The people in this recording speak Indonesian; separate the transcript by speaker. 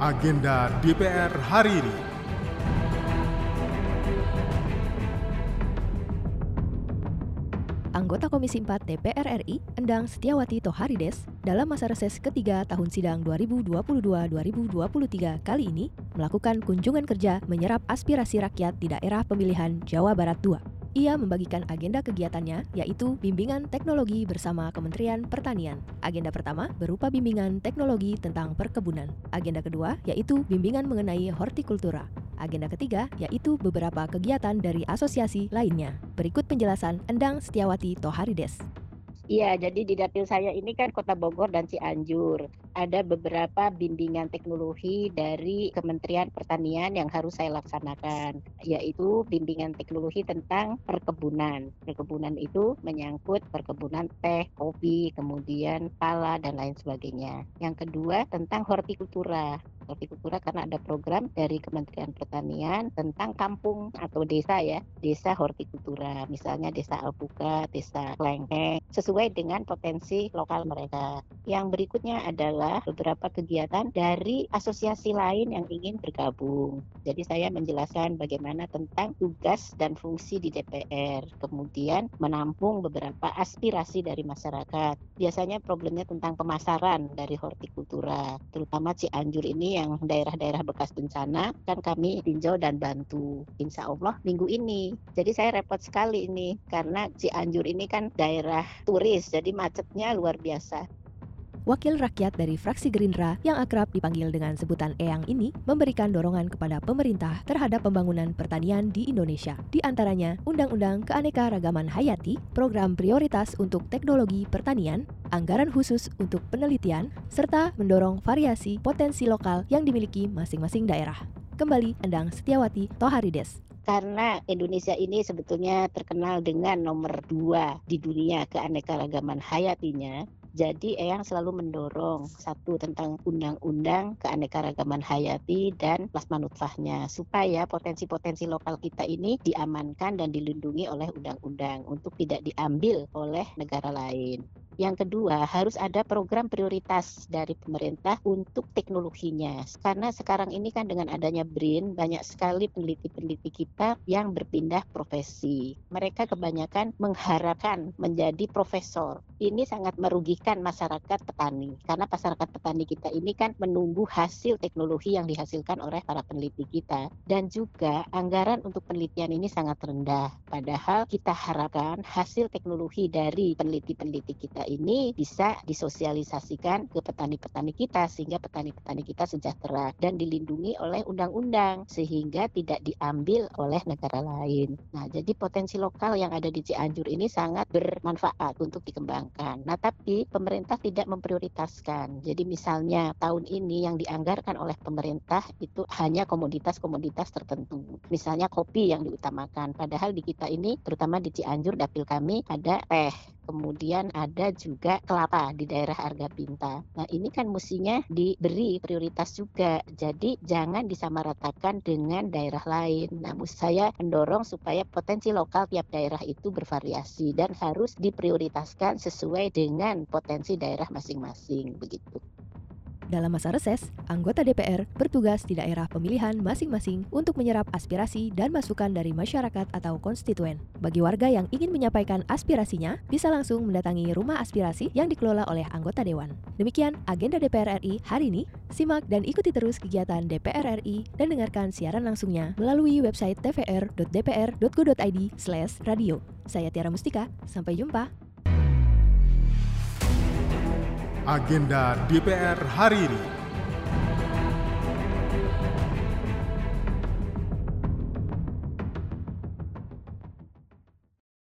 Speaker 1: Agenda DPR hari ini.
Speaker 2: Anggota Komisi 4 DPR RI, Endang Setiawati Toharides, dalam masa reses ketiga tahun sidang 2022-2023 kali ini, melakukan kunjungan kerja menyerap aspirasi rakyat di daerah pemilihan Jawa Barat II. Ia membagikan agenda kegiatannya, yaitu bimbingan teknologi bersama Kementerian Pertanian. Agenda pertama berupa bimbingan teknologi tentang perkebunan. Agenda kedua yaitu bimbingan mengenai hortikultura. Agenda ketiga yaitu beberapa kegiatan dari asosiasi lainnya. Berikut penjelasan Endang Setiawati Toharides.
Speaker 3: Iya, jadi di dapil saya ini kan Kota Bogor dan Cianjur. Ada beberapa bimbingan teknologi dari Kementerian Pertanian yang harus saya laksanakan, yaitu bimbingan teknologi tentang perkebunan. Perkebunan itu menyangkut perkebunan teh, kopi, kemudian pala, dan lain sebagainya. Yang kedua tentang hortikultura hortikultura karena ada program dari Kementerian Pertanian tentang kampung atau desa ya, desa hortikultura, misalnya desa Alpukat, desa Klengkeng, sesuai dengan potensi lokal mereka. Yang berikutnya adalah beberapa kegiatan dari asosiasi lain yang ingin bergabung. Jadi saya menjelaskan bagaimana tentang tugas dan fungsi di DPR, kemudian menampung beberapa aspirasi dari masyarakat. Biasanya problemnya tentang pemasaran dari hortikultura, terutama Cianjur ini yang daerah-daerah bekas bencana kan kami tinjau dan bantu. Insya Allah minggu ini. Jadi saya repot sekali ini karena Cianjur ini kan daerah turis, jadi macetnya luar biasa.
Speaker 2: Wakil rakyat dari fraksi Gerindra yang akrab dipanggil dengan sebutan Eyang ini memberikan dorongan kepada pemerintah terhadap pembangunan pertanian di Indonesia. Di antaranya Undang-Undang Keanekaragaman Hayati, Program Prioritas untuk Teknologi Pertanian, anggaran khusus untuk penelitian, serta mendorong variasi potensi lokal yang dimiliki masing-masing daerah. Kembali Endang Setiawati Toharides
Speaker 3: karena Indonesia ini sebetulnya terkenal dengan nomor dua di dunia keanekaragaman hayatinya jadi Eyang selalu mendorong satu tentang undang-undang keanekaragaman hayati dan plasma nutfahnya supaya potensi-potensi lokal kita ini diamankan dan dilindungi oleh undang-undang untuk tidak diambil oleh negara lain. Yang kedua, harus ada program prioritas dari pemerintah untuk teknologinya. Karena sekarang ini kan dengan adanya BRIN, banyak sekali peneliti-peneliti kita yang berpindah profesi. Mereka kebanyakan mengharapkan menjadi profesor. Ini sangat merugikan masyarakat petani. Karena masyarakat petani kita ini kan menunggu hasil teknologi yang dihasilkan oleh para peneliti kita. Dan juga anggaran untuk penelitian ini sangat rendah. Padahal kita harapkan hasil teknologi dari peneliti-peneliti kita ini bisa disosialisasikan ke petani-petani kita sehingga petani-petani kita sejahtera dan dilindungi oleh undang-undang sehingga tidak diambil oleh negara lain. Nah, jadi potensi lokal yang ada di Cianjur ini sangat bermanfaat untuk dikembangkan. Nah, tapi pemerintah tidak memprioritaskan. Jadi misalnya tahun ini yang dianggarkan oleh pemerintah itu hanya komoditas-komoditas tertentu. Misalnya kopi yang diutamakan. Padahal di kita ini terutama di Cianjur dapil kami ada teh kemudian ada juga kelapa di daerah Arga Pinta. Nah ini kan mestinya diberi prioritas juga, jadi jangan disamaratakan dengan daerah lain. Nah saya mendorong supaya potensi lokal tiap daerah itu bervariasi dan harus diprioritaskan sesuai dengan potensi daerah masing-masing begitu.
Speaker 2: Dalam masa reses, anggota DPR bertugas di daerah pemilihan masing-masing untuk menyerap aspirasi dan masukan dari masyarakat atau konstituen. Bagi warga yang ingin menyampaikan aspirasinya, bisa langsung mendatangi rumah aspirasi yang dikelola oleh anggota dewan. Demikian agenda DPR RI hari ini. Simak dan ikuti terus kegiatan DPR RI dan dengarkan siaran langsungnya melalui website tvr.dpr.go.id/radio. Saya Tiara Mustika, sampai jumpa.
Speaker 1: Agenda DPR hari ini.